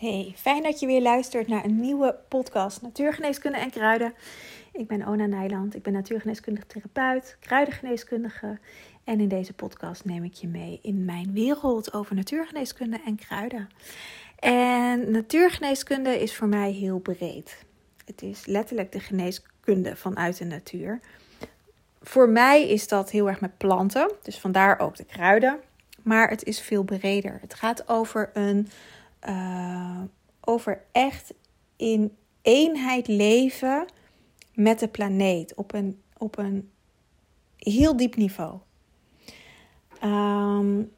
Hey, fijn dat je weer luistert naar een nieuwe podcast Natuurgeneeskunde en Kruiden. Ik ben Ona Nijland, ik ben natuurgeneeskundige therapeut, kruidengeneeskundige. En in deze podcast neem ik je mee in mijn wereld over natuurgeneeskunde en kruiden. En natuurgeneeskunde is voor mij heel breed. Het is letterlijk de geneeskunde vanuit de natuur. Voor mij is dat heel erg met planten, dus vandaar ook de kruiden. Maar het is veel breder. Het gaat over een uh, over echt in eenheid leven met de planeet op een, op een heel diep niveau. Um,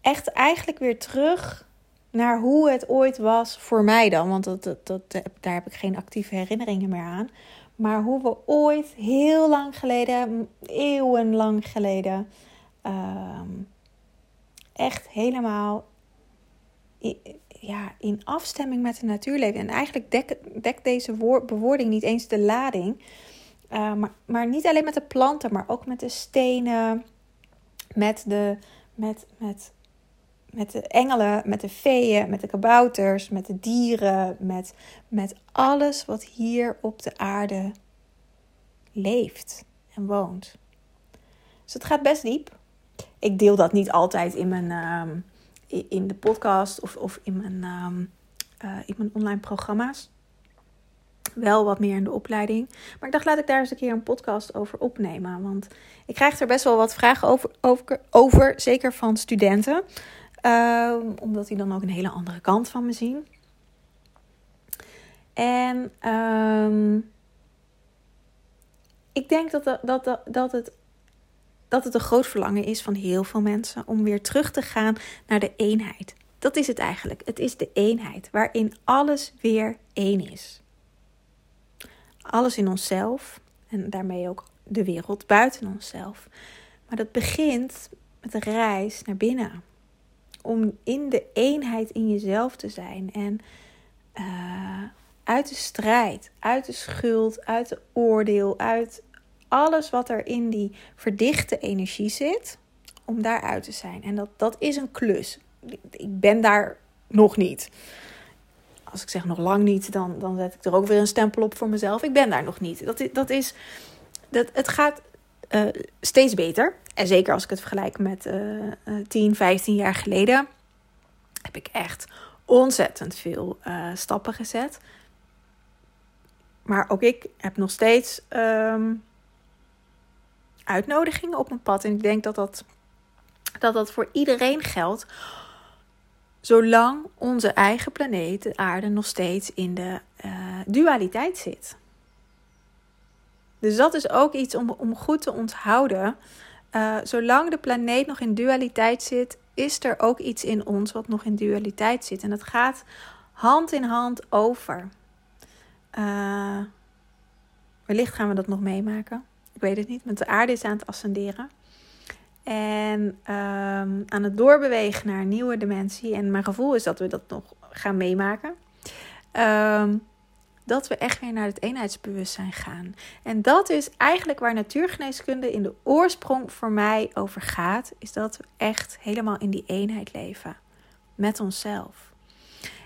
echt eigenlijk weer terug naar hoe het ooit was voor mij dan. Want dat, dat, dat, daar heb ik geen actieve herinneringen meer aan. Maar hoe we ooit heel lang geleden, eeuwenlang geleden, um, echt helemaal ja, in afstemming met de natuur leven. En eigenlijk dekt dek deze woord, bewoording niet eens de lading. Uh, maar, maar niet alleen met de planten, maar ook met de stenen, met de, met, met, met de engelen, met de feeën, met de kabouters, met de dieren, met, met alles wat hier op de aarde leeft en woont. Dus het gaat best diep. Ik deel dat niet altijd in mijn, uh, in de podcast of, of in, mijn, um, uh, in mijn online programma's. Wel wat meer in de opleiding. Maar ik dacht, laat ik daar eens een keer een podcast over opnemen. Want ik krijg er best wel wat vragen over, over, zeker van studenten. Uh, omdat die dan ook een hele andere kant van me zien. En um, ik denk dat, dat, dat het dat het een groot verlangen is van heel veel mensen om weer terug te gaan naar de eenheid. Dat is het eigenlijk. Het is de eenheid waarin alles weer één is. Alles in onszelf en daarmee ook de wereld buiten onszelf. Maar dat begint met een reis naar binnen. Om in de eenheid in jezelf te zijn en uh, uit de strijd, uit de schuld, uit de oordeel, uit alles wat er in die verdichte energie zit, om daaruit te zijn. En dat, dat is een klus. Ik ben daar nog niet. Als ik zeg nog lang niet, dan, dan zet ik er ook weer een stempel op voor mezelf. Ik ben daar nog niet. Dat, dat is, dat, het gaat uh, steeds beter. En zeker als ik het vergelijk met uh, 10, 15 jaar geleden, heb ik echt ontzettend veel uh, stappen gezet. Maar ook ik heb nog steeds um, uitnodigingen op mijn pad. En ik denk dat dat, dat, dat voor iedereen geldt. Zolang onze eigen planeet, de aarde, nog steeds in de uh, dualiteit zit. Dus dat is ook iets om, om goed te onthouden. Uh, zolang de planeet nog in dualiteit zit, is er ook iets in ons wat nog in dualiteit zit. En dat gaat hand in hand over. Uh, wellicht gaan we dat nog meemaken ik weet het niet, met de aarde is aan het ascenderen. En um, aan het doorbewegen naar een nieuwe dimensie. En mijn gevoel is dat we dat nog gaan meemaken. Um, dat we echt weer naar het eenheidsbewustzijn gaan. En dat is eigenlijk waar natuurgeneeskunde in de oorsprong voor mij over gaat. Is dat we echt helemaal in die eenheid leven. Met onszelf.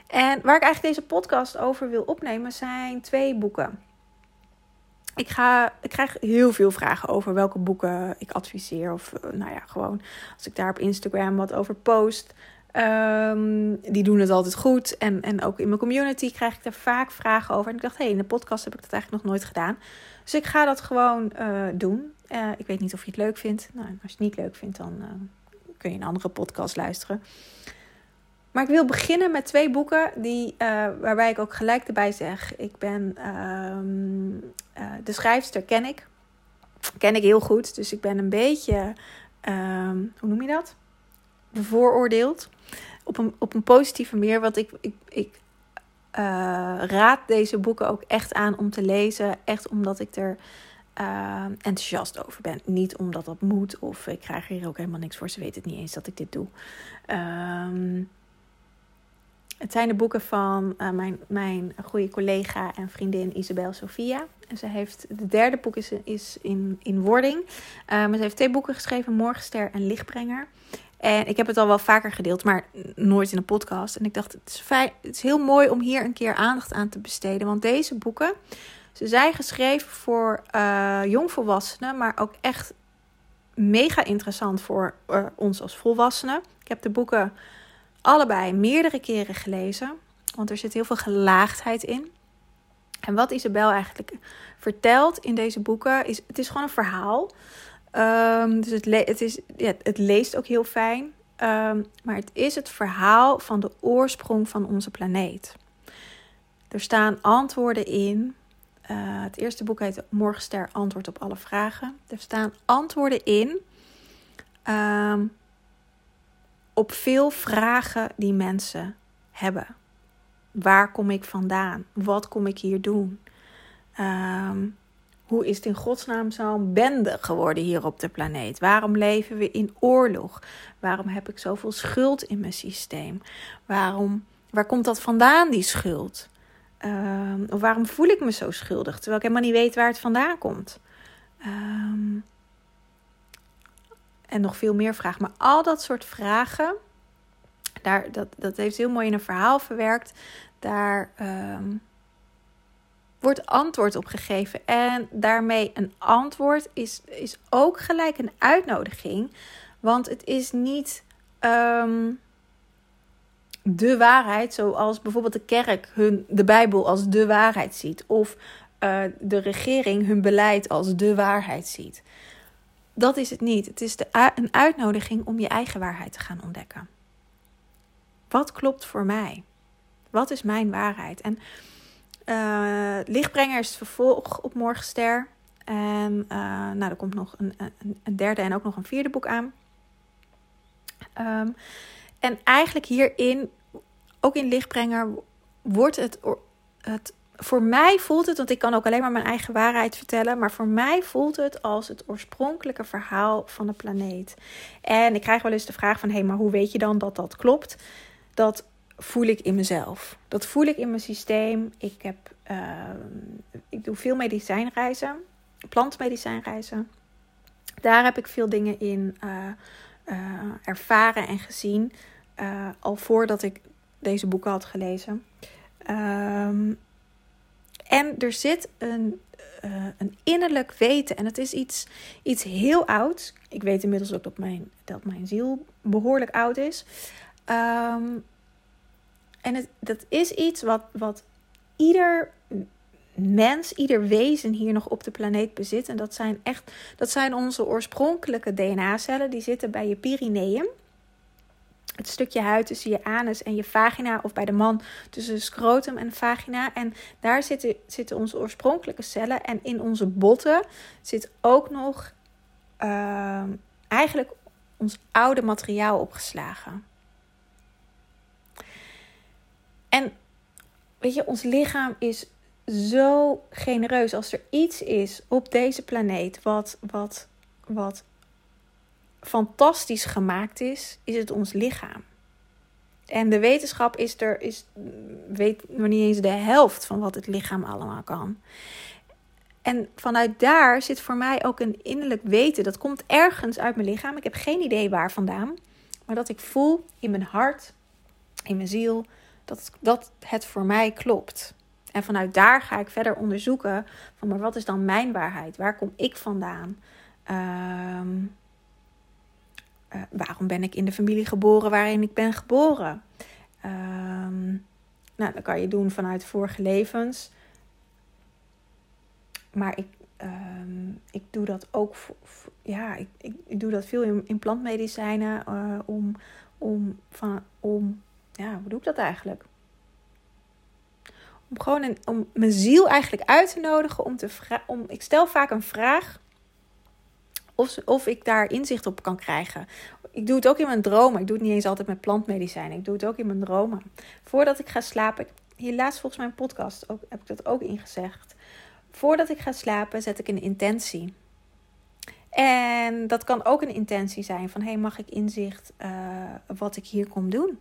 En waar ik eigenlijk deze podcast over wil opnemen zijn twee boeken ik, ga, ik krijg heel veel vragen over welke boeken ik adviseer. Of eh, nou ja, gewoon als ik daar op Instagram wat over post. Um, die doen het altijd goed. En, en ook in mijn community krijg ik daar vaak vragen over. En ik dacht, hé, hey, in de podcast heb ik dat eigenlijk nog nooit gedaan. Dus ik ga dat gewoon uh, doen. Uh, ik weet niet of je het leuk vindt. Nou, als je het niet leuk vindt, dan kun je een andere podcast luisteren. Maar ik wil beginnen met twee boeken die, uh, waarbij ik ook gelijk erbij zeg. Ik ben um, uh, de schrijfster ken ik. Ken ik heel goed. Dus ik ben een beetje, um, hoe noem je dat? Bevooroordeeld. Op een, op een positieve manier. Want ik, ik, ik uh, raad deze boeken ook echt aan om te lezen. Echt omdat ik er enthousiast over ben. Niet omdat dat moet. Of ik krijg hier ook helemaal niks voor. Ze weten het niet eens dat ik dit doe. Um, het zijn de boeken van uh, mijn, mijn goede collega en vriendin Isabel Sofia. En ze heeft, de derde boek is, is in, in wording. Uh, maar ze heeft twee boeken geschreven, Morgenster en Lichtbrenger. En ik heb het al wel vaker gedeeld, maar nooit in een podcast. En ik dacht, het is, fijn, het is heel mooi om hier een keer aandacht aan te besteden. Want deze boeken, ze zijn geschreven voor uh, jongvolwassenen, maar ook echt mega interessant voor ons als volwassenen. Ik heb de boeken allebei meerdere keren gelezen, want er zit heel veel gelaagdheid in. En wat Isabel eigenlijk vertelt in deze boeken is: het is gewoon een verhaal. Um, dus het, het, is, ja, het leest ook heel fijn. Um, maar het is het verhaal van de oorsprong van onze planeet. Er staan antwoorden in. Uh, het eerste boek heet Morgenster Antwoord op alle vragen. Er staan antwoorden in um, op veel vragen die mensen hebben. Waar kom ik vandaan? Wat kom ik hier doen? Um, hoe is het in godsnaam zo'n bende geworden hier op de planeet? Waarom leven we in oorlog? Waarom heb ik zoveel schuld in mijn systeem? Waarom, waar komt dat vandaan, die schuld? Um, of waarom voel ik me zo schuldig terwijl ik helemaal niet weet waar het vandaan komt? Um, en nog veel meer vragen. Maar al dat soort vragen, daar, dat, dat heeft heel mooi in een verhaal verwerkt. Daar. Um, wordt antwoord op gegeven. En daarmee een antwoord is, is ook gelijk een uitnodiging. Want het is niet um, de waarheid, zoals bijvoorbeeld de kerk hun, de Bijbel als de waarheid ziet. Of uh, de regering hun beleid als de waarheid ziet. Dat is het niet. Het is de, een uitnodiging om je eigen waarheid te gaan ontdekken. Wat klopt voor mij? Wat is mijn waarheid? En uh, Lichtbrenger is het vervolg op Morgenster. En uh, nou, er komt nog een, een, derde en ook nog een vierde boek aan. Um, en eigenlijk hierin, ook in Lichtbrenger, wordt het, het. Voor mij voelt het, want ik kan ook alleen maar mijn eigen waarheid vertellen. Maar voor mij voelt het als het oorspronkelijke verhaal van de planeet. En ik krijg wel eens de vraag van: hé, hey, maar hoe weet je dan dat dat klopt? Dat voel ik in mezelf. Dat voel ik in mijn systeem. Ik, heb, uh, ik doe veel medicijnreizen, plantmedicijnreizen. Daar heb ik veel dingen in uh, uh, ervaren en gezien. al voordat ik deze boeken had gelezen. Um, en er zit een, een innerlijk weten. En het is iets, iets heel ouds. Ik weet inmiddels ook dat mijn, dat mijn ziel behoorlijk oud is. Um, en het, dat is iets wat, wat ieder mens, ieder wezen hier nog op de planeet bezit. En dat zijn echt, dat zijn onze oorspronkelijke DNA-cellen. Die zitten bij je perineum. Het stukje huid tussen je anus en je vagina, of bij de man tussen scrotum en vagina. En daar zitten, zitten onze oorspronkelijke cellen. En in onze botten zit ook nog uh, eigenlijk ons oude materiaal opgeslagen. En weet je, ons lichaam is zo genereus. Als er iets is op deze planeet wat, wat, wat fantastisch gemaakt is, is het ons lichaam. En de wetenschap is er, is, weet nog niet eens de helft van wat het lichaam allemaal kan. En vanuit daar zit voor mij ook een innerlijk weten. Dat komt ergens uit mijn lichaam. Ik heb geen idee waar vandaan. Maar dat ik voel in mijn hart, in mijn ziel, dat, dat het voor mij klopt. En vanuit daar ga ik verder onderzoeken van maar wat is dan mijn waarheid? Waar kom ik vandaan? Uh, uh, waarom ben ik in de familie geboren waarin ik ben geboren? Uh, nou, dat kan je doen vanuit vorige levens. Maar ik, ehm, ik doe dat ook, ja, ik, ik, doe dat veel in, in plantmedicijnen uh, om, om, van, om ja, hoe doe ik dat eigenlijk? Om gewoon een, om mijn ziel eigenlijk uit te nodigen om te om Ik stel vaak een vraag of, of ik daar inzicht op kan krijgen. Ik doe het ook in mijn dromen. Ik doe het niet eens altijd met plantmedicijnen. Ik doe het ook in mijn dromen. Voordat ik ga slapen. Hier laatst volgens mijn podcast ook, heb ik dat ook ingezegd. Voordat ik ga slapen zet ik een intentie. En dat kan ook een intentie zijn van: hey, mag ik inzicht uh, wat ik hier kom doen?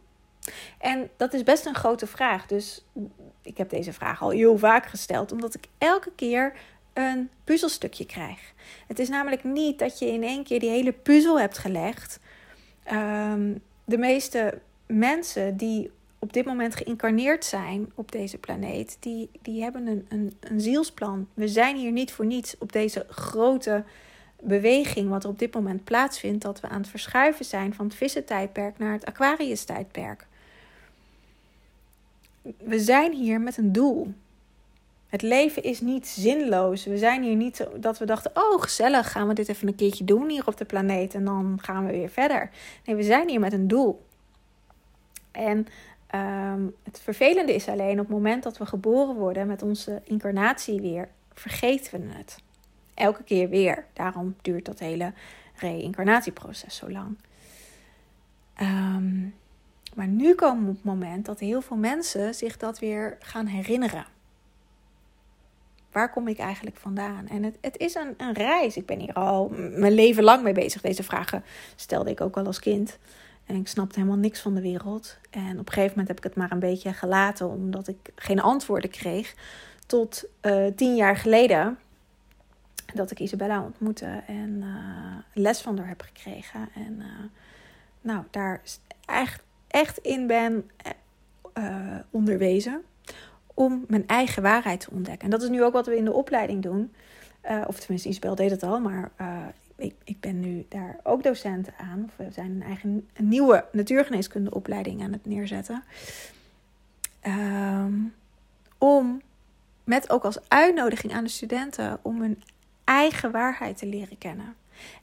En dat is best een grote vraag. Dus ik heb deze vraag al heel vaak gesteld, omdat ik elke keer een puzzelstukje krijg. Het is namelijk niet dat je in één keer die hele puzzel hebt gelegd Ehm, de meeste mensen die op dit moment geïncarneerd zijn op deze planeet, die, die hebben een, een, een zielsplan. We zijn hier niet voor niets op deze grote beweging, wat er op dit moment plaatsvindt, dat we aan het verschuiven zijn van het vissentijdperk naar het Aquarius-tijdperk. We zijn hier met een doel. Het leven is niet zinloos. We zijn hier niet dat we dachten: oh, gezellig, gaan we dit even een keertje doen hier op de planeet en dan gaan we weer verder. Nee, we zijn hier met een doel. En ehm, het vervelende is alleen op het moment dat we geboren worden met onze incarnatie weer, vergeten we het. Elke keer weer. Daarom duurt dat hele reïncarnatieproces zo lang. Ehm, maar nu komen het moment dat heel veel mensen zich dat weer gaan herinneren. Waar kom ik eigenlijk vandaan? En het, het is een, een reis. Ik ben hier al mijn leven lang mee bezig. Deze vragen stelde ik ook al als kind. En ik snapte helemaal niks van de wereld. En op een gegeven moment heb ik het maar een beetje gelaten, omdat ik geen antwoorden kreeg. Tot uh, tien jaar geleden, dat ik Isabella ontmoette en uh, les van haar heb gekregen. En uh, nou, daar echt, echt in ben onderwezen om mijn eigen waarheid te ontdekken. En dat is nu ook wat we in de opleiding doen. Uh, of tenminste, Isabel deed het al, maar uh, ik, ik ben nu daar ook docent aan. Of we zijn een eigen een nieuwe natuurgeneeskundeopleiding aan het neerzetten. Um, om met ook als uitnodiging aan de studenten om hun eigen waarheid te leren kennen.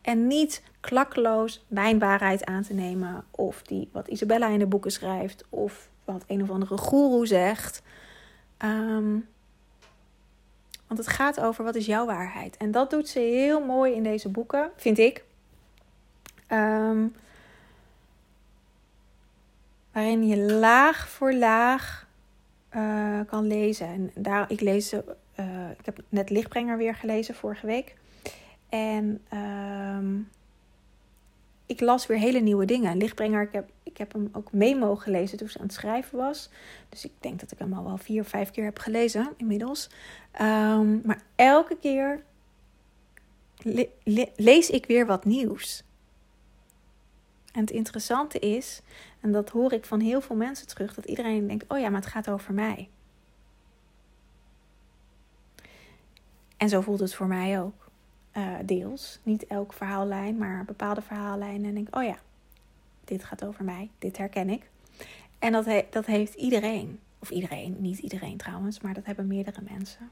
En niet klakkeloos mijn waarheid aan te nemen. Of die wat Isabella in de boeken schrijft. Of wat een of andere goeroe zegt. Um, want het gaat over wat is jouw waarheid. En dat doet ze heel mooi in deze boeken, vind ik. Um, waarin je laag voor laag uh, kan lezen. En daar, ik, lees, uh, ik heb net Lichtbrenger weer gelezen vorige week. En um, ik las weer hele nieuwe dingen. Lichtbrenger, ik heb, ik heb hem ook mee mogen lezen toen ze aan het schrijven was. Dus ik denk dat ik hem al wel vier vijf keer heb gelezen inmiddels. Um, maar elke keer lees ik weer wat nieuws. En het interessante is, en dat hoor ik van heel veel mensen terug, dat iedereen denkt: oh ja, maar het gaat over mij. En zo voelt het voor mij ook. Uh, deels. Niet elk verhaallijn, maar bepaalde verhaallijnen. En denk, oh ja, dit gaat over mij. Dit herken ik. En dat, he dat heeft iedereen. Of iedereen, niet iedereen trouwens, maar dat hebben meerdere mensen.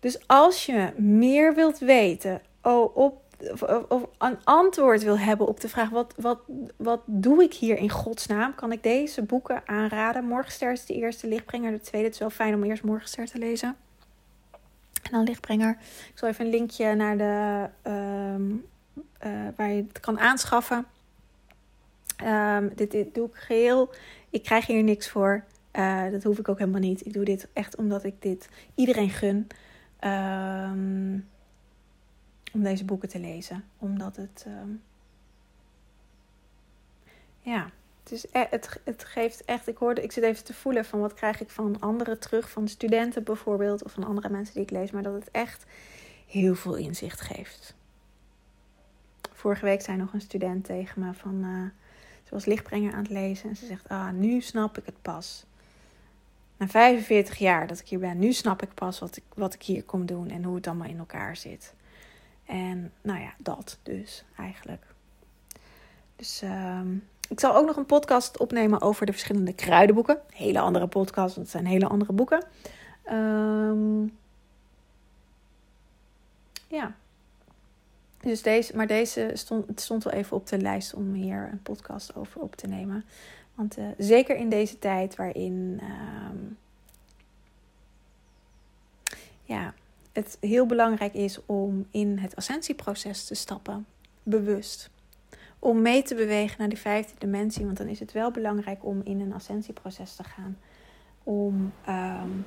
Dus als je meer wilt weten oh, op, of, een antwoord wil hebben op de vraag: wat, wat, wat doe ik hier in godsnaam? Kan ik deze boeken aanraden? Morgenster is de eerste, Lichtbrenger de tweede. Het is wel fijn om eerst Morgenster te lezen. En dan lichtbrenger. Ik zal even een linkje naar de um, uh, waar je het kan aanschaffen. Um, dit, doe ik geheel. Ik krijg hier niks voor. Uh, dat hoef ik ook helemaal niet. Ik doe dit echt omdat ik dit iedereen gun. Um, om deze boeken te lezen. Omdat het. ja het, e-, het, het geeft echt, ik hoorde, ik zit even te voelen van wat krijg ik van anderen terug, van studenten bijvoorbeeld, of van andere mensen die ik lees, maar dat het echt heel veel inzicht geeft. Vorige week zei nog een student tegen me van, uh, ze was lichtbrenger aan het lezen en ze zegt, ah, nu snap ik het pas. Na 45 jaar dat ik hier ben, nu snap ik pas wat ik, wat ik hier kom doen en hoe het allemaal in elkaar zit. En nou ja, dat dus eigenlijk. Dus um, ik zal ook nog een podcast opnemen over de verschillende kruidenboeken. Hele andere podcast, want het zijn hele andere boeken. Um, ja. Dus deze, maar deze stond, stond wel even op de lijst om hier een podcast over op te nemen. Want uh, zeker in deze tijd waarin um, ja, het heel belangrijk is om in het ascensieproces te stappen, bewust om mee te bewegen naar die vijfde dimensie. Want dan is het wel belangrijk om in een ascensieproces te gaan. Om, um,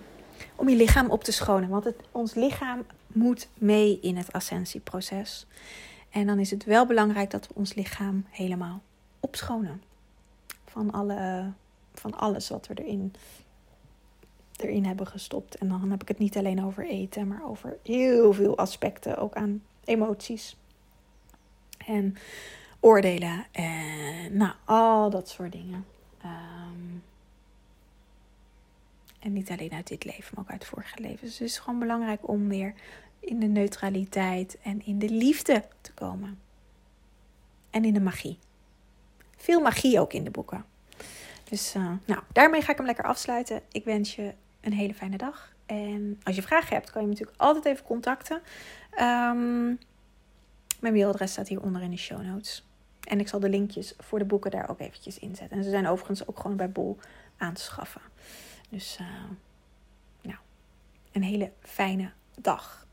om je lichaam op te schonen. Want het, ons lichaam moet mee in het ascensieproces. En dan is het wel belangrijk dat we ons lichaam helemaal opschonen. Van, alle, van alles wat we erin, erin hebben gestopt. En dan heb ik het niet alleen over eten, maar over heel veel aspecten. Ook aan emoties En oordelen en nou, al dat soort dingen. Ehm, en niet alleen uit dit leven, maar ook uit vorige levens. Dus het is gewoon belangrijk om weer in de neutraliteit en in de liefde te komen. En in de magie. Veel magie ook in de boeken. Dus uh, nou, daarmee ga ik hem lekker afsluiten. Ik wens je een hele fijne dag. En als je vragen hebt, kan je me natuurlijk altijd even contacten. Um, mijn mailadres staat hieronder in de show notes. En ik zal de linkjes voor de boeken daar ook eventjes inzetten. En ze zijn overigens ook gewoon bij Bol aan te schaffen. Dus uh, nou, een hele fijne dag.